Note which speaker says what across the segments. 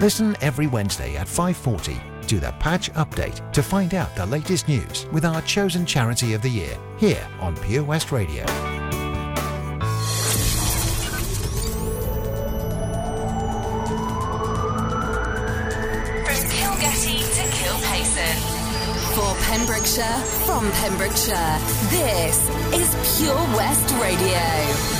Speaker 1: Listen every Wednesday at 5:40 to the Patch Update to find out the latest news with our chosen charity of the year here on Pure West Radio.
Speaker 2: From Kilgetty to Kilpayson. For Pembrokeshire, from Pembrokeshire, this is Pure West Radio.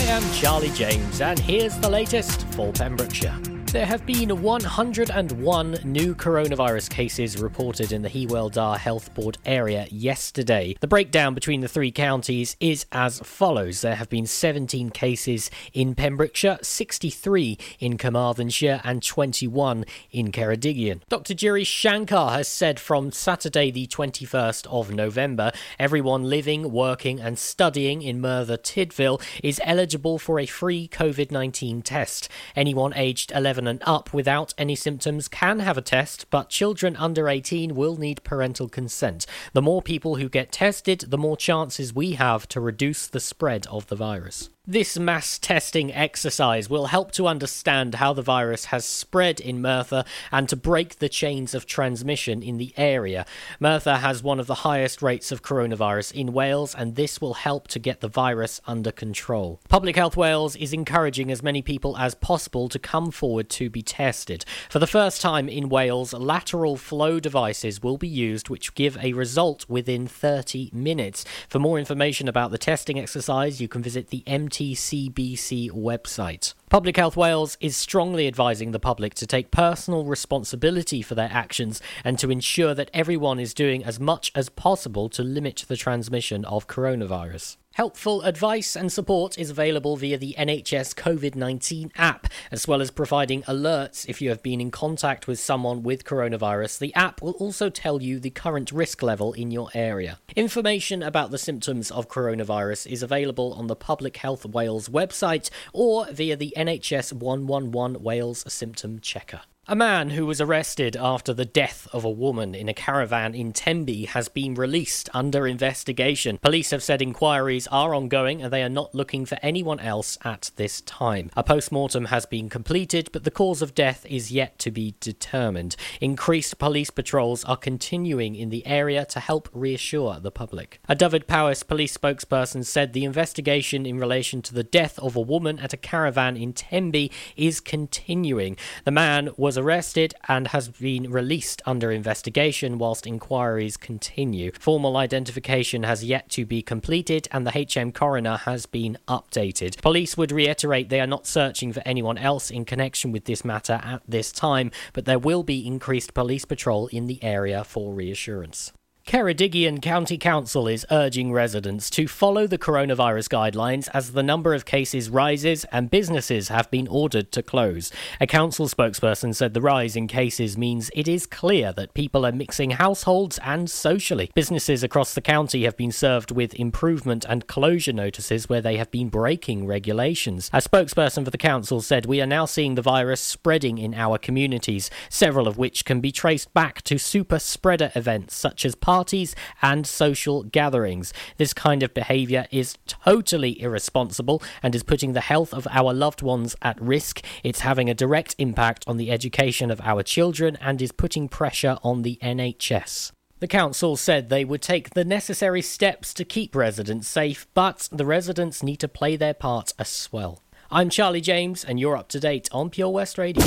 Speaker 3: I am Charlie James, and here's the latest for Pembrokeshire. There have been 101 new coronavirus cases reported in the Hywel Dda Health Board area yesterday. The breakdown between the three counties is as follows there have been 17 cases in Pembrokeshire, 63 in Carmarthenshire, and 21 in Ceredigion. Dr. Giri Shankar has said from Saturday, the 21st of November, everyone living, working, and studying in Merthyr Tydfil is eligible for a free COVID 19 test. Anyone aged 11 and up without any symptoms can have a test, but children under 18 will need parental consent. The more people who get tested, the more chances we have to reduce the spread of the virus. This mass testing exercise will help to understand how the virus has spread in Merthyr and to break the chains of transmission in the area. Merthyr has one of the highest rates of coronavirus in Wales, and this will help to get the virus under control. Public Health Wales is encouraging as many people as possible to come forward to be tested. For the first time in Wales, lateral flow devices will be used, which give a result within 30 minutes. For more information about the testing exercise, you can visit the MTCBC website. Public Health Wales is strongly advising the public to take personal responsibility for their actions and to ensure that everyone is doing as much as possible to limit the transmission of coronavirus. Helpful advice and support is available via the NHS COVID 19 app, as well as providing alerts if you have been in contact with someone with coronavirus. The app will also tell you the current risk level in your area. Information about the symptoms of coronavirus is available on the Public Health Wales website or via the NHS 111 Wales Symptom Checker. A man who was arrested after the death of a woman in a caravan in Tenby has been released under investigation. Police have said inquiries are ongoing and they are not looking for anyone else at this time. A post mortem has been completed, but the cause of death is yet to be determined. Increased police patrols are continuing in the area to help reassure the public. A Dyfed-Powys police spokesperson said the investigation in relation to the death of a woman at a caravan in Tenby is continuing. The man was arrested and has been released under investigation whilst inquiries continue. Formal identification has yet to be completed and the HM coroner has been updated. Police would reiterate they are not searching for anyone else in connection with this matter at this time, but there will be increased police patrol in the area for reassurance. Ceredigion County Council is urging residents to follow the coronavirus guidelines as the number of cases rises and businesses have been ordered to close. A council spokesperson said the rise in cases means it is clear that people are mixing households and socially. Businesses across the county have been served with improvement and closure notices where they have been breaking regulations. A spokesperson for the council said we are now seeing the virus spreading in our communities, several of which can be traced back to super spreader events such as parties and social gatherings. This kind of behaviour is totally irresponsible and is putting the health of our loved ones at risk. It's having a direct impact on the education of our children and is putting pressure on the NHS. The council said they would take the necessary steps to keep residents safe, but the residents need to play their part as well. I'm Charlie James, and you're up to date on Pure West Radio.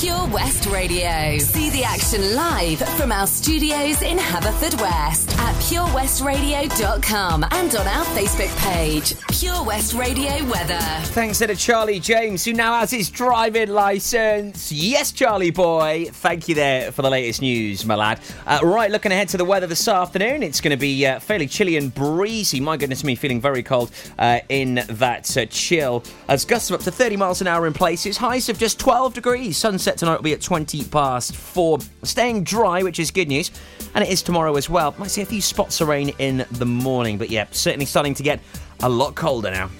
Speaker 2: Pure West Radio. See the action live from our studios in Haverfordwest at purewestradio.com and on our Facebook page, Pure West Radio Weather.
Speaker 4: Thanks to Charlie James, who now has his driving licence. Yes, Charlie boy. Thank you there for the latest news, my lad. Uh, right, looking ahead to the weather this afternoon, it's going to be uh, fairly chilly and breezy. My goodness me, feeling very cold uh, in that uh, chill. As gusts of up to 30 miles an hour in places, highs of just 12 degrees. Sunset tonight will be at 20 past 4. Staying dry, which is good news. And it is tomorrow as well. Might see a few spots of rain in the morning, but yeah, certainly starting to get a lot colder now.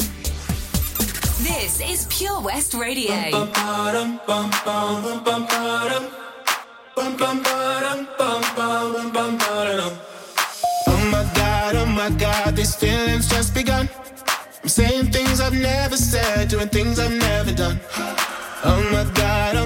Speaker 2: This is Pure West Radio.
Speaker 5: Oh my god, oh my god, these feelings just begun. I'm saying things I've never said, doing things I've never done. Oh my god, oh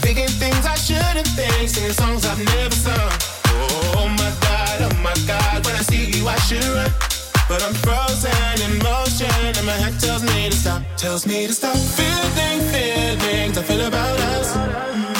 Speaker 5: Thinking things I shouldn't think, singing songs I've never sung. Oh my god, oh my god, when I see you I should run. But I'm frozen in motion, and my head tells me to stop, tells me to stop. Feeling feelings I feel about us.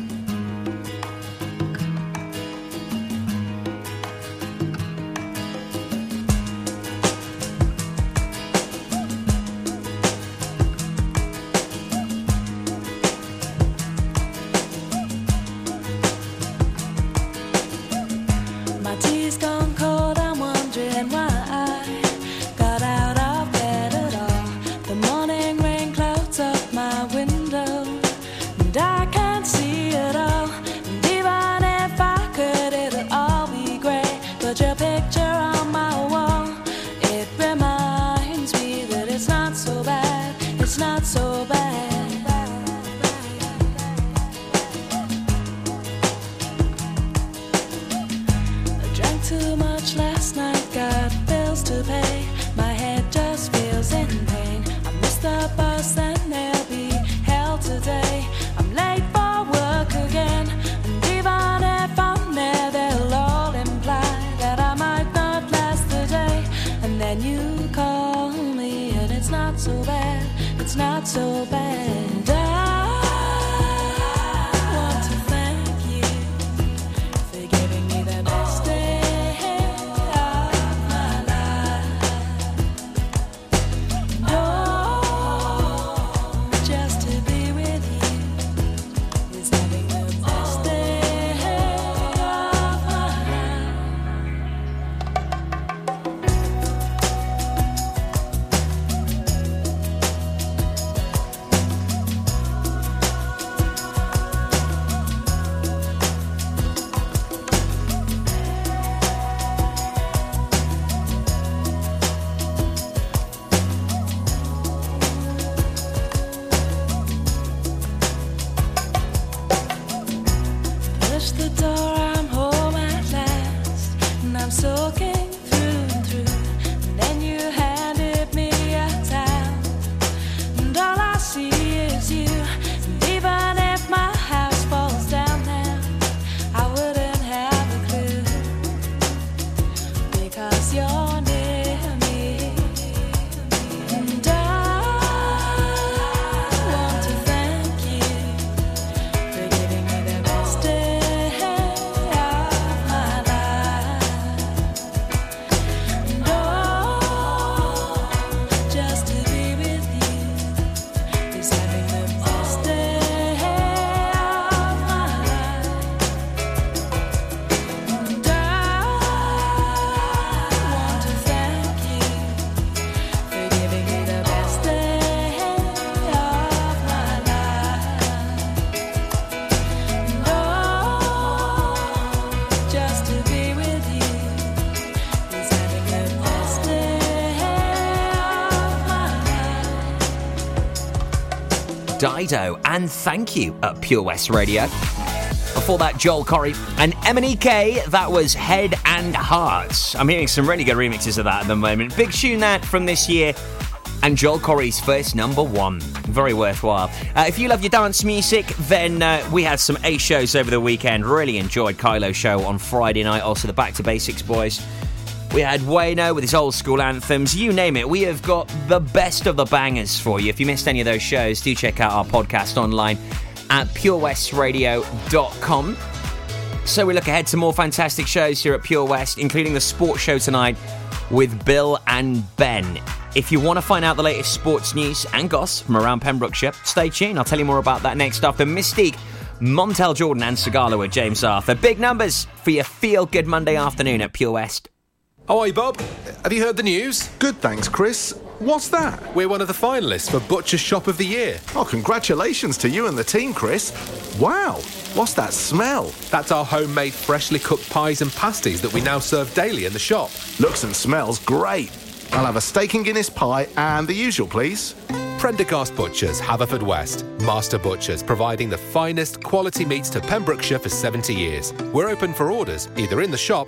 Speaker 4: Dido and Thank You at Pure West Radio. Before that, Joel Corry and MNEK, that was Head and Hearts. I'm hearing some really good remixes of that at the moment. Big tune that from this year and Joel Corry's first number one. Very worthwhile. Uh, if you love your dance music, then uh, we had some A shows over the weekend. Really enjoyed Kylo's show on Friday night. Also, the Back to Basics boys. We had Wayno with his old school anthems. You name it. We have got the best of the bangers for you. If you missed any of those shows, do check out our podcast online at purewestradio.com. So we look ahead to more fantastic shows here at Pure West, including the sports show tonight with Bill and Ben. If you want to find out the latest sports news and goss from around Pembrokeshire, stay tuned. I'll tell you more about that next after Mystique, Montell Jordan, and Sigala with James Arthur. Big numbers for your feel good Monday afternoon at Pure West.
Speaker 6: Oh, hi, Bob. Have you heard the news?
Speaker 7: Good, thanks, Chris. What's that?
Speaker 6: We're one of the finalists for Butcher's Shop of the Year.
Speaker 7: Oh, congratulations to you and the team, Chris. Wow, what's that smell?
Speaker 6: That's our homemade, freshly cooked pies and pasties that we now serve daily in the shop.
Speaker 7: Looks and smells great. I'll have a steak and Guinness pie and the usual, please.
Speaker 6: Prendergast Butchers, Haverfordwest. Master Butchers, providing the finest quality meats to Pembrokeshire for 70 years. We're open for orders, either in the shop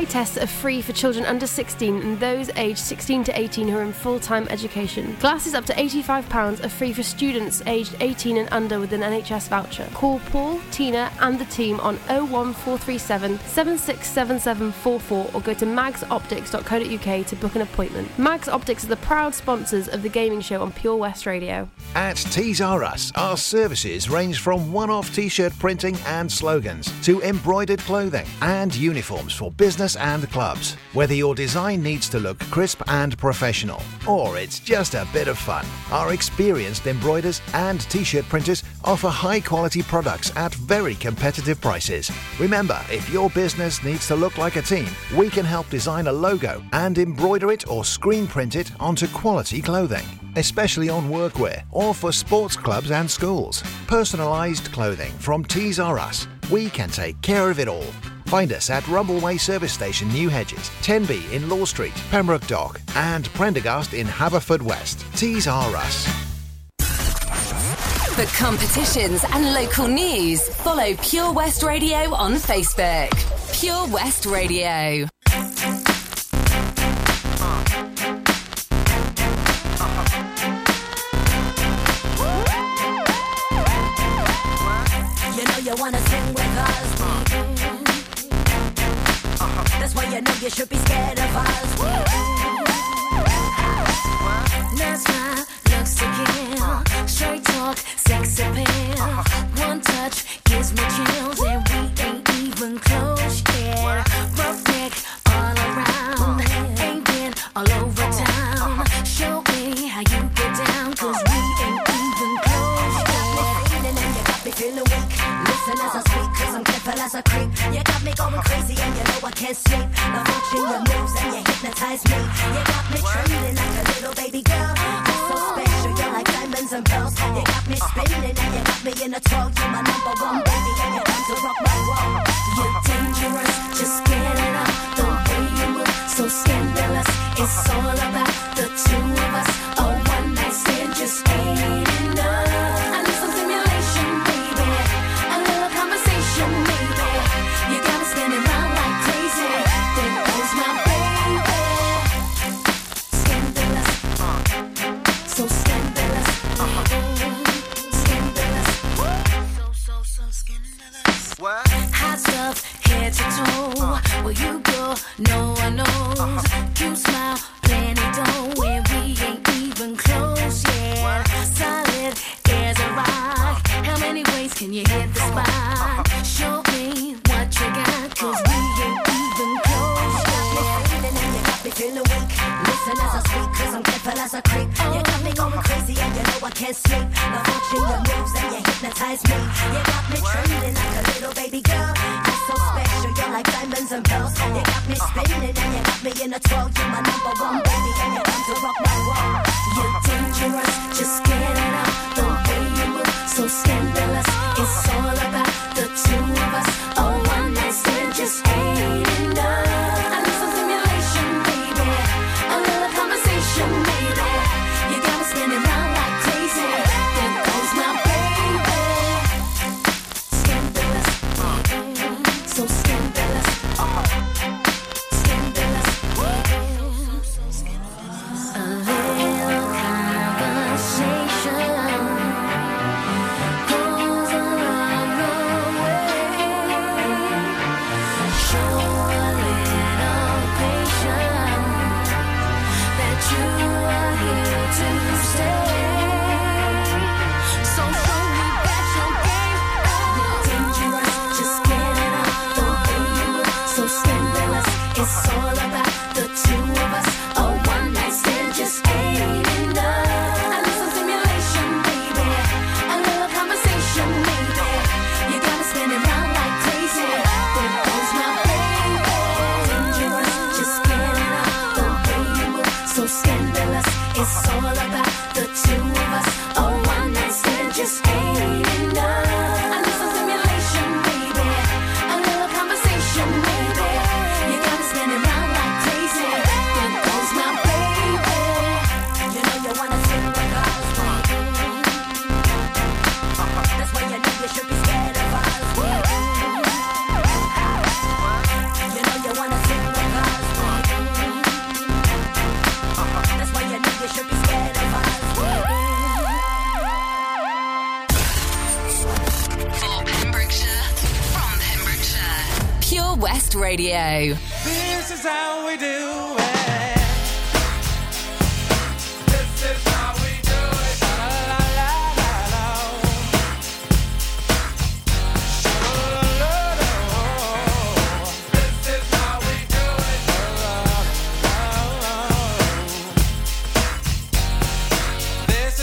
Speaker 8: Eye tests are free for children under 16 and those aged 16 to 18 who are in full time education. Glasses up to £85 are free for students aged 18 and under with an NHS voucher. Call Paul, Tina, and the team on 01437 767744 or go to magsoptics.co.uk to book an appointment. Mags Optics are the proud sponsors of the gaming show on Pure West Radio.
Speaker 1: At Tees R Us, our services range from one off t shirt printing and slogans to embroidered clothing and uniforms for business and clubs. Whether your design needs to look crisp and professional or it's just a bit of fun, our experienced embroiders and t shirt printers offer high quality products at very competitive prices. Remember, if your business needs to look like a team, we can help design a logo and embroider it or screen print it onto quality clothing especially on workwear or for sports clubs and schools. Personalised clothing from Tees R Us. We can take care of it all. Find us at Rumbleway Service Station, New Hedges, 10B in Law Street, Pembroke Dock, and Prendergast in Haverfordwest. Tees R Us.
Speaker 9: For competitions and local news, follow Pure West Radio on Facebook. Pure West Radio.
Speaker 10: Down, 'cause we ain't even close. Feeling and you got me feeling weak. Listen as I speak, cause I'm careful as a creep. You got me going crazy and you know I can't sleep. Now watching your moves and you hypnotize me. You got me trembling like a little baby girl. You're so special, you're like diamonds and pearls. You got me spinning and you got me in a twirl. You're my number one baby and you come to rock my world. You're dangerous, just get it up. The way you move, so scandalous. It's all about the two of us. Just ain't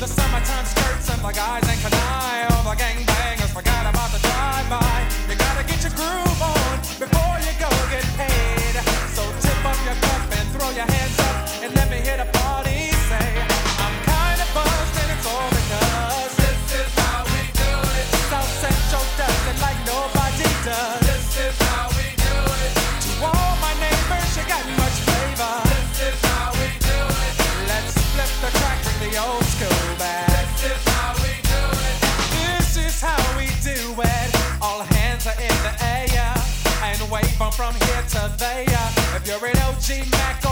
Speaker 11: The summertime skirts and the guys ain't canine. All the gangbangers forgot about the drive-by. You gotta get your groove on before you go get paid. So tip up your cup and throw your hands up and let me hear the party say, I'm kinda buzzed and it's all because this is how we do it. South Central does it like nobody does.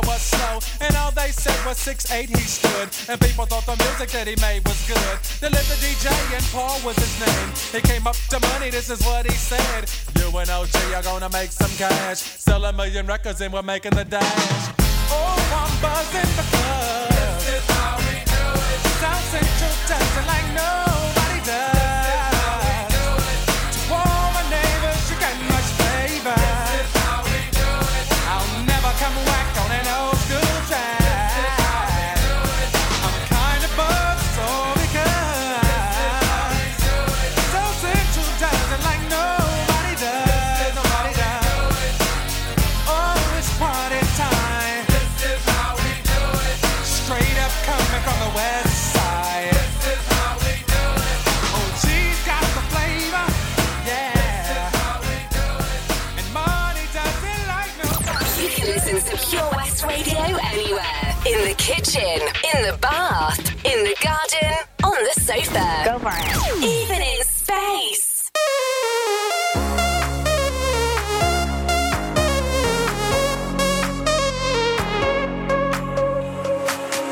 Speaker 11: show. And all they said was six eight he stood. And people thought the music that he made was good. The Liberty DJ and Paul was his name. He came up to money, this is what he said. You and OG are gonna make some cash. Sell a million records and we're making the dash. Oh, I'm buzzing club. this is how we do it. South Central dancing like nobody.
Speaker 2: In the kitchen, in the bath, in the garden, on the sofa. Go for it. Even in space.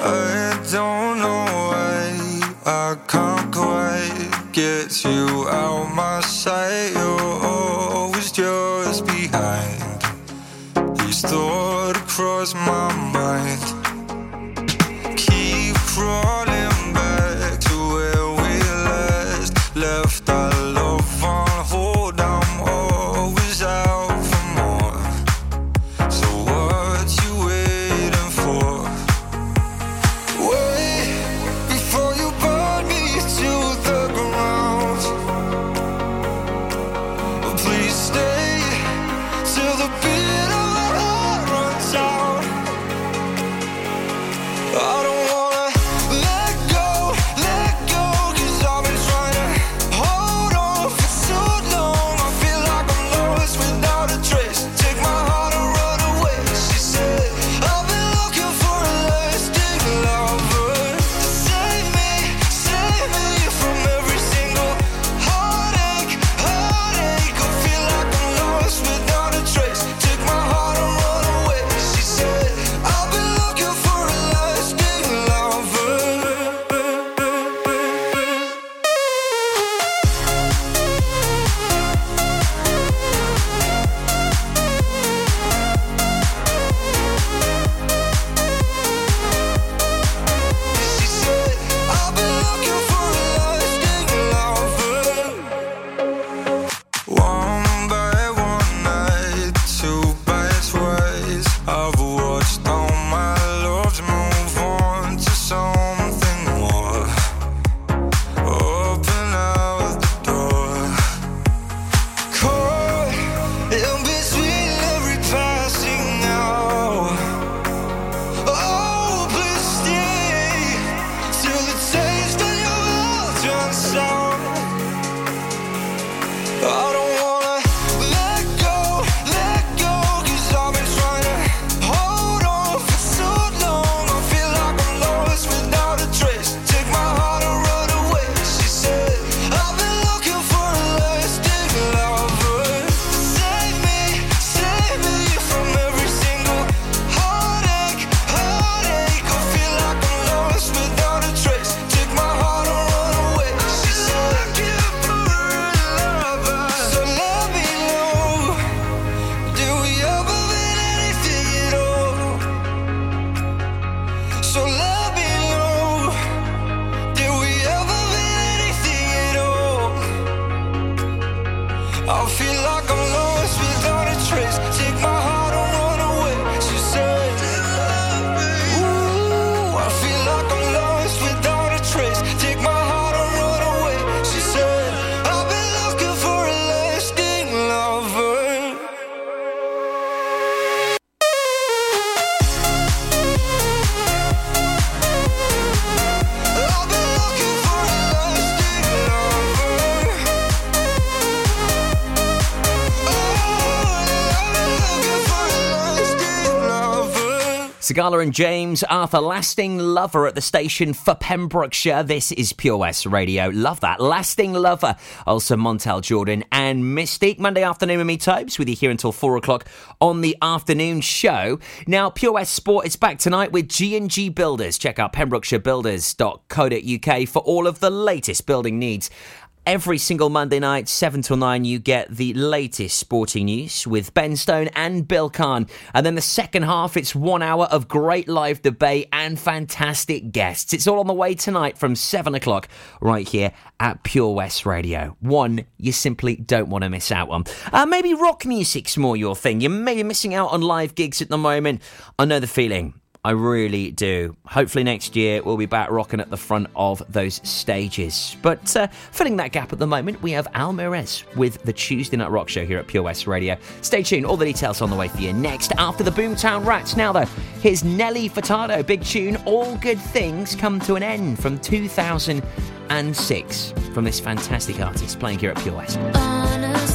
Speaker 12: I don't know why I can't quite get you out my sight. You're always just behind. These thoughts cross my mind. Gala and
Speaker 4: James Arthur, Lasting Lover at the station for Pembrokeshire. This is Pure West Radio. Love that. Lasting Lover. Also Montell Jordan and Mystique. Monday afternoon with me, Topes. with you here until 4 o'clock on the afternoon show. Now, Pure West Sport is back tonight with G&G Builders. Check out pembrokeshirebuilders.co.uk for all of the latest building needs Every single Monday night, 7 till 9, you get the latest sporting news with Ben Stone and Bill Kahn. And then the second half, it's one hour of great live debate and fantastic guests. It's all on the way tonight from 7 o'clock right here at Pure West Radio. One you simply don't want to miss out on. Uh, maybe rock music's more your thing. You may be missing out on live gigs at the moment. I know the feeling. I really do. Hopefully, next year we'll be back rocking at the front of those stages. But uh, filling that gap at the moment, we have Al Mirez with the Tuesday Night Rock Show here at Pure West Radio. Stay tuned, all the details on the way for you next after the Boomtown Rats. Now, though, here's Nelly Furtado, big tune. All good things come to an end from 2006 from this fantastic artist playing here at Pure West.
Speaker 13: Honestly,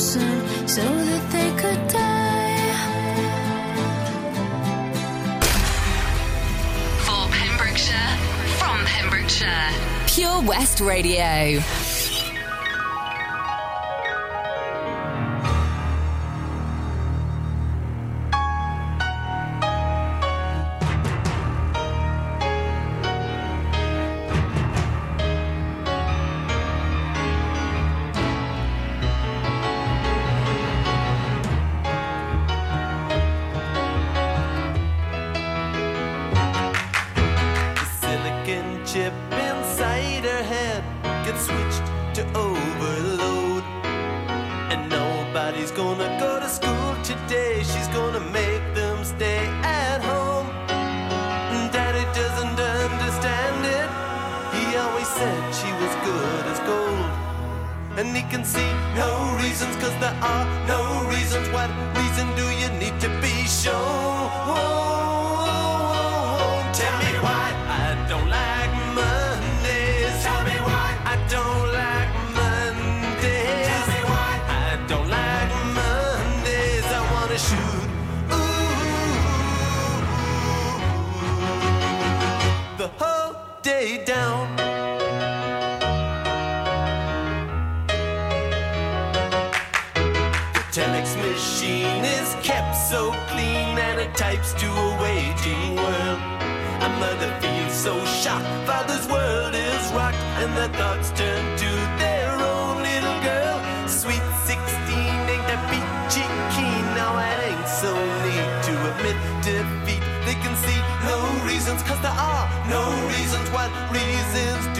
Speaker 13: would soon, so that they could die.
Speaker 2: For Pembrokeshire, from Pembrokeshire. Pure West Radio.
Speaker 14: No reasons. What reasons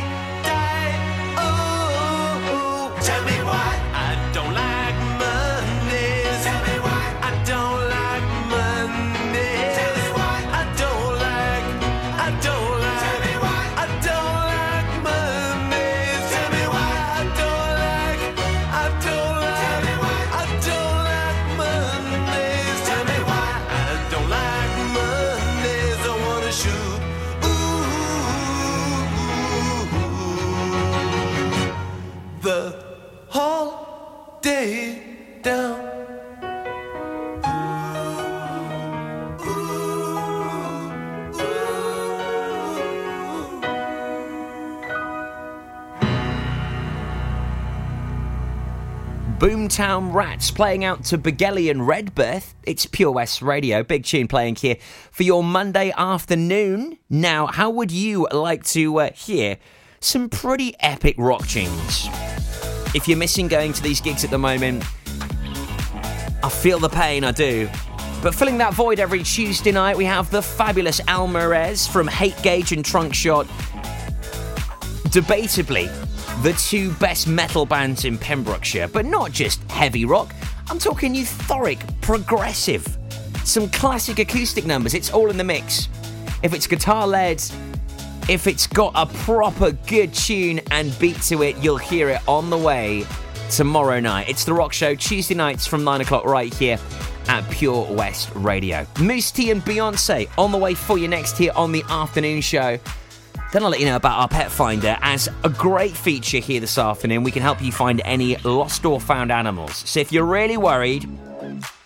Speaker 4: Boomtown Rats playing out to Begelly and Redberth. It's Pure West Radio. Big tune playing here for your Monday afternoon. Now, how would you like to uh, hear some pretty epic rock tunes? If you're missing going to these gigs at the moment, I feel the pain, I do. But filling that void every Tuesday night, we have the fabulous Almarez from Hate Gauge and Trunk Shot. Debatably, the two best metal bands in Pembrokeshire, but not just heavy rock. I'm talking euphoric, progressive, some classic acoustic numbers. It's all in the mix. If it's guitar led, if it's got a proper good tune and beat to it, you'll hear it on the way tomorrow night. It's the Rock Show, Tuesday nights from 9 o'clock right here at Pure West Radio. Mousse T and Beyonce on the way for you next here on the afternoon show. Then I'll let you know about our pet finder as a great feature here this afternoon. We can help you find any lost or found animals. So if you're really worried,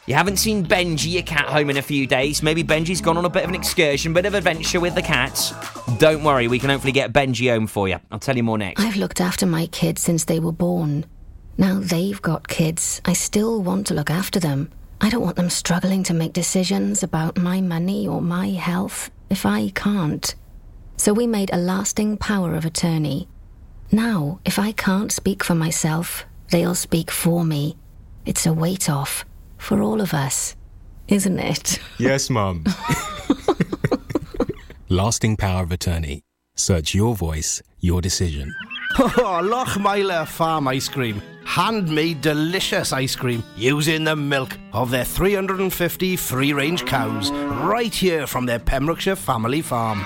Speaker 4: you haven't seen Benji, your cat, home in a few days, maybe Benji's gone on a bit of an excursion, bit of adventure with the cats, don't worry, we can hopefully get Benji home for you. I'll tell you more next.
Speaker 15: I've looked after my kids since they were born. Now they've got kids. I still want to look after them. I don't want them struggling to make decisions about my money or my health if I can't. So we made a lasting power of attorney. Now, if I can't speak for myself, they'll speak for me. It's a weight off for all of us, isn't it?
Speaker 16: Yes, Mum. Lasting power of attorney. Search your voice, your decision.
Speaker 17: Oh, Lochmeyler Farm Ice Cream. Handmade delicious ice cream using the milk of their 350 free range cows right here from their Pembrokeshire family farm.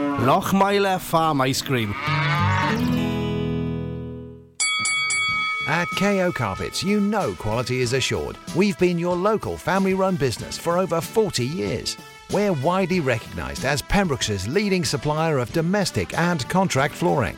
Speaker 17: Lochmeyler Farm Ice Cream.
Speaker 1: At KO Carpets, you know quality is assured. We've been your local family run business for over 40 years. We're widely recognised as Pembrokeshire's leading supplier of domestic and contract flooring.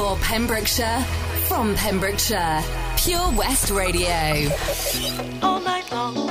Speaker 2: For Pembrokeshire, from Pembrokeshire, Pure West Radio.
Speaker 18: All night long,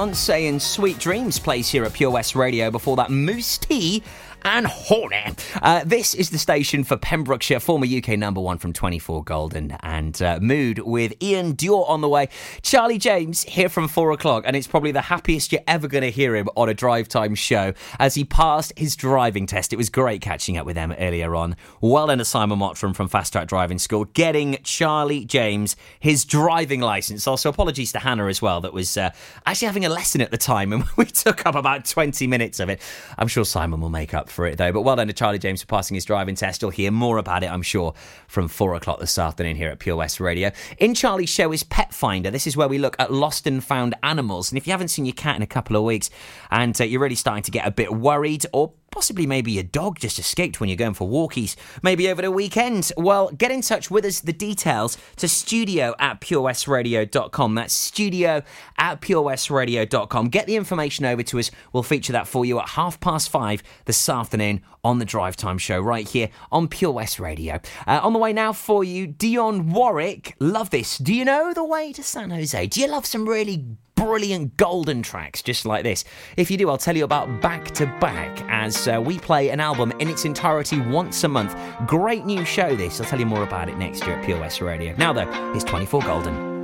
Speaker 4: Beyonce and Sweet Dreams plays here at Pure West Radio. Before that, Mousse T and Horny. Uh, this is the station for Pembrokeshire, former UK number one from 24 Golden, and uh, Mood with iann dior on the way. Charlie James here from four o'clock, and it's probably the happiest you're ever going to hear him on a drive time show as he passed his driving test. It was great catching up with them earlier on. Well done to Simon Mottram from Fast Track Driving School, getting Charlie James his driving license. Also, apologies to Hannah as well, that was uh, actually having a lesson at the time, and we took up about 20 minutes of it. I'm sure Simon will make up for it though. But well done to Charlie James for passing his driving test. You'll hear more about it, I'm sure, from four o'clock this afternoon here at Pure West Radio. In Charlie's show is Pet Finder. This is where we look at lost and found animals. And if you haven't seen your cat in a couple of weeks and uh, you're really starting to get a bit worried or Possibly maybe your dog just escaped when you're going for walkies, maybe over the weekend. Well, get in touch with us, the details, to studio at purewestradio.com. That's studio at purewestradio.com. Get the information over to us. We'll feature that for you at half past five this afternoon on the Drive Time Show right here on Pure West Radio. Uh, on the way now for you, Dionne Warwick. Love this. Do you know the way to San Jose? Do you love some really brilliant golden tracks just like this. If you do, I'll tell you about Back to Back as uh, we play an album in its entirety once a month. Great new show, this. I'll tell you more about it next year at Pure West Radio. Now, though, it's 24 Golden.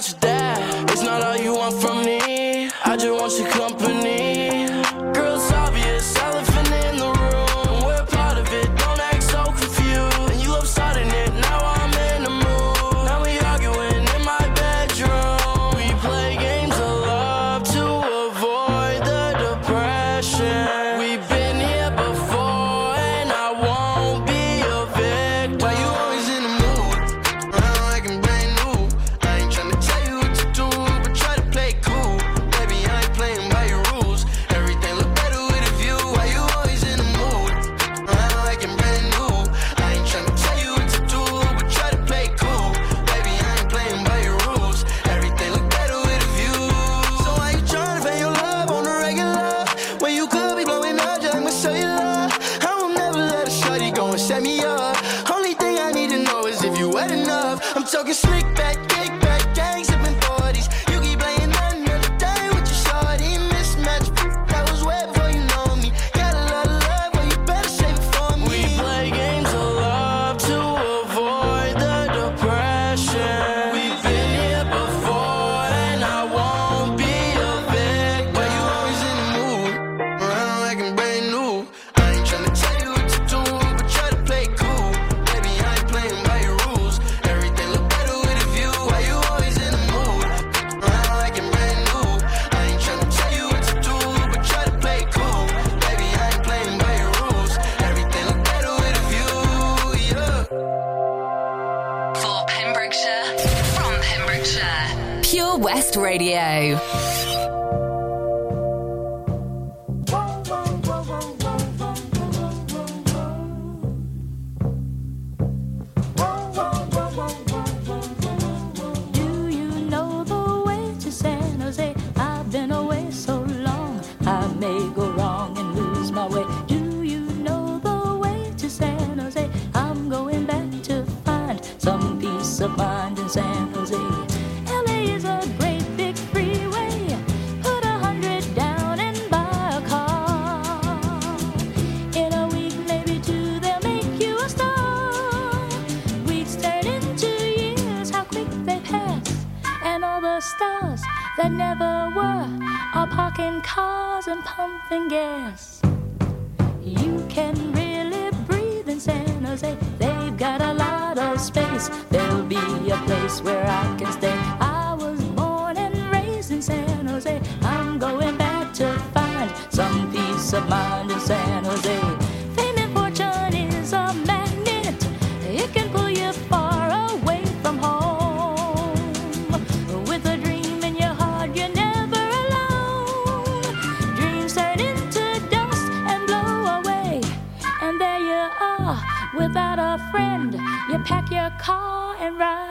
Speaker 19: Not your dad. It's not all you want from me. I just want your company.
Speaker 18: Cars and pumping gas. You can really breathe in San Jose. They've got a lot of space. There'll be a place where I can stay. Car and ride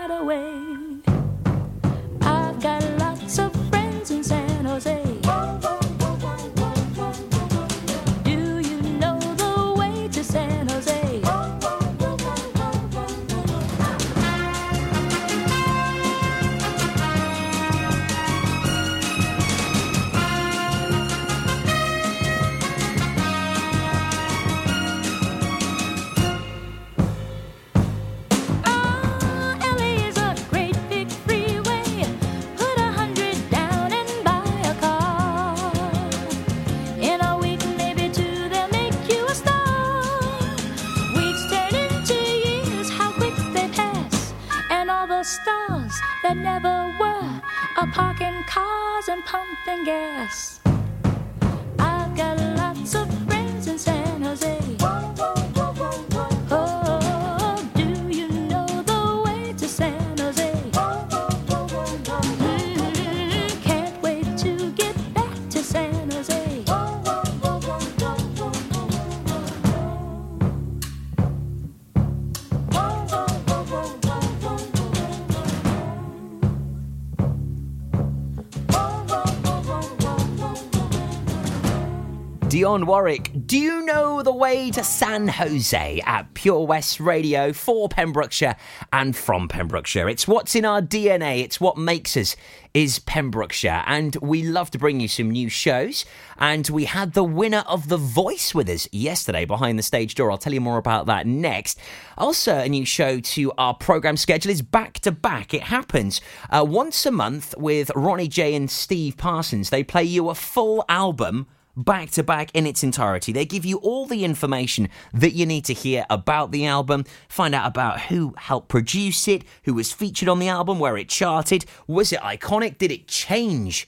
Speaker 4: Dionne Warwick, do you know the way to San Jose at Pure West Radio for Pembrokeshire and from Pembrokeshire? It's what's in our DNA, it's what makes us is Pembrokeshire and we love to bring you some new shows and we had the winner of The Voice with us yesterday behind the stage door. I'll tell you more about that next. Also a new show to our program schedule is back to back. It happens uh, once a month with Ronnie J and Steve Parsons. They play you a full album back to back in its entirety. They give you all the information that you need to hear about the album, find out about who helped produce it, who was featured on the album, where it charted, was it iconic, did it change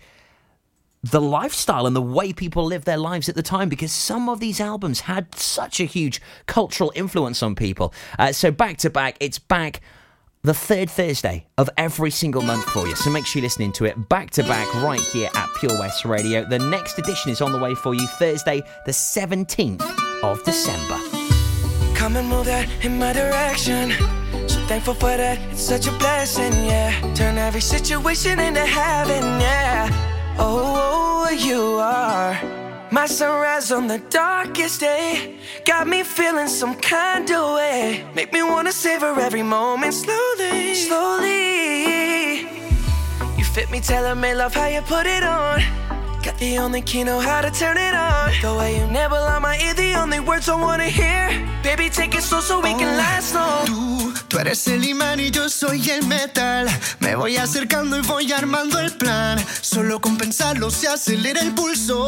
Speaker 4: the lifestyle and the way people live their lives at the time because some of these albums had such a huge cultural influence on people. Uh, so back to back, it's back the third Thursday of every single month for you. So make sure you're listening to it back to back right here at Pure West Radio. The next edition is on the way for you Thursday, the 17th of December.
Speaker 20: Come and move that in my direction. So thankful for that, it's such a blessing, yeah. Turn every situation into heaven, yeah. Oh, oh, oh you are my sunrise on the darkest day. Got me feeling some kind of way. Make me wanna savor every moment slowly, slowly. You fit me, tailor made, love how you put it on. Got the only key, know how to turn it on. The way you never on my ear, the only words I wanna hear. Baby, take it slow so we can oh, last long.
Speaker 21: Tú, tú eres el imán y yo soy el metal. Me voy acercando y voy armando el plan. Solo con pensarlo se acelera el pulso.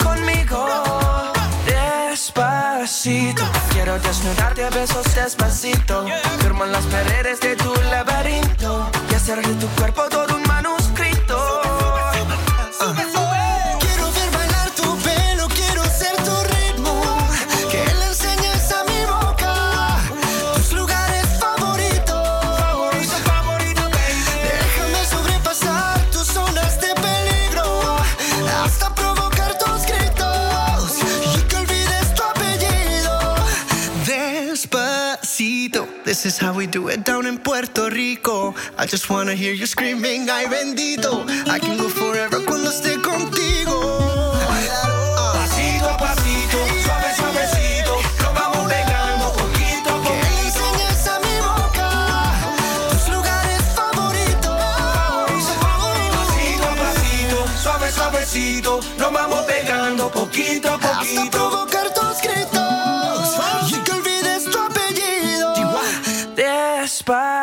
Speaker 20: quiero desnudarte a besos despacito. Firmo en las paredes de tu laberinto y hacer de tu cuerpo todo un manuscrito.
Speaker 21: Quiero down in Puerto Rico. I just wanna hear you screaming, ay bendito. I can go forever cuando esté contigo.
Speaker 20: Pasito a pasito, suave, suavecito, nos vamos pegando poquito a
Speaker 21: Que
Speaker 20: poquito.
Speaker 21: enseñes a mi boca tus lugares favoritos.
Speaker 20: Pasito a pasito, suave, suavecito, nos vamos pegando poquito a poquito.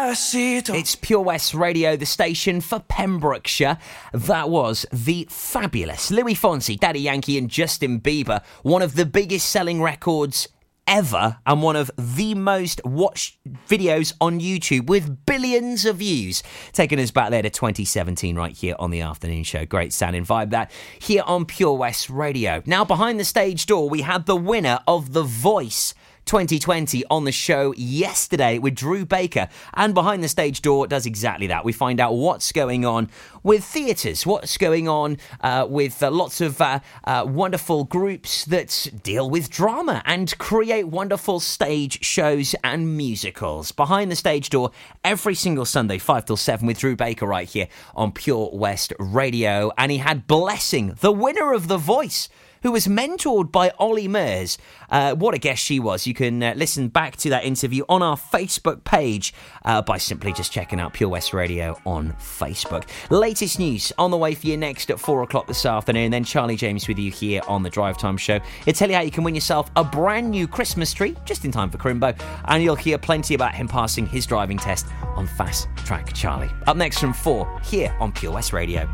Speaker 20: Despacito.
Speaker 4: It's Pure West Radio, the station for Pembrokeshire. That was the fabulous Luis Fonsi, Daddy Yankee, and Justin Bieber, one of the biggest selling records ever and one of the most watched videos on YouTube with billions of views. Taking us back there to 2017 right here on the afternoon show. Great sounding vibe that here on Pure West Radio. Now behind the stage door we had the winner of The Voice 2020 on the show yesterday with Drew Baker. And behind the stage door does exactly that. We find out what's going on with theatres, what's going on uh, with uh, lots of uh, uh, wonderful groups that deal with drama and create wonderful stage shows and musicals. Behind the stage door every single Sunday, 5 till 7, with Drew Baker right here on Pure West Radio. And he had Blessing, the winner of The Voice who was mentored by Olly Murs. Uh, what a guest she was. You can uh, listen back to that interview on our Facebook page uh, by simply just checking out Pure West Radio on Facebook. Latest news on the way for you next at 4 o'clock this afternoon. Then Charlie James with you here on the Drive Time Show. He'll tell you how you can win yourself a brand new Christmas tree just in time for Crimbo. And you'll hear plenty about him passing his driving test on Fast Track Charlie. Up next from 4 here on Pure West Radio.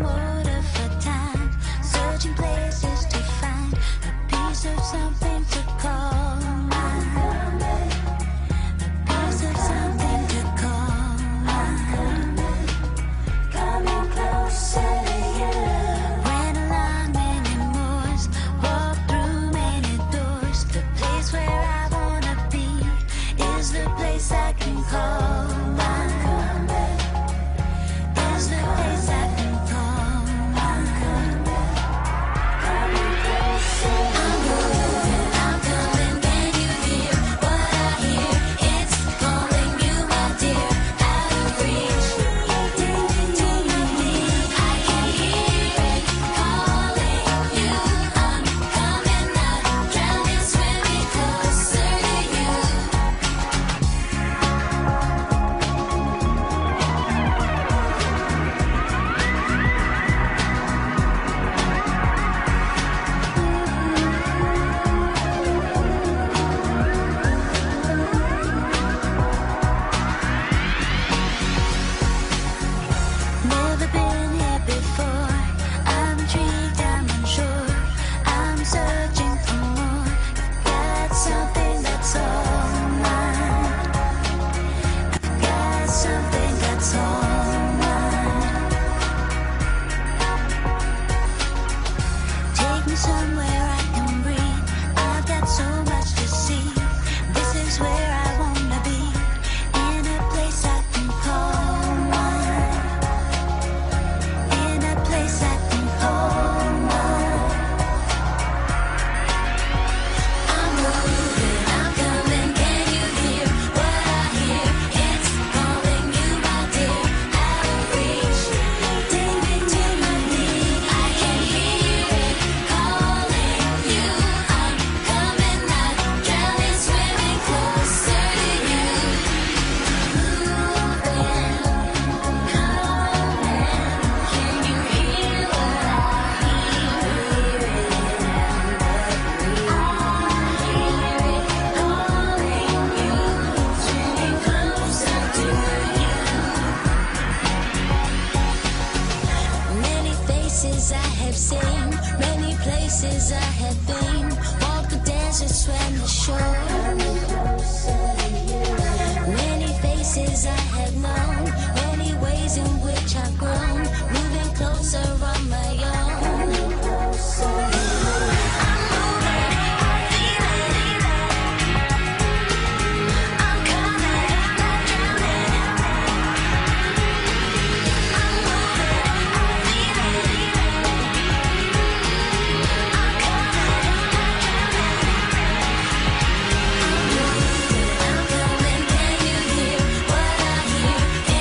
Speaker 22: Swallowing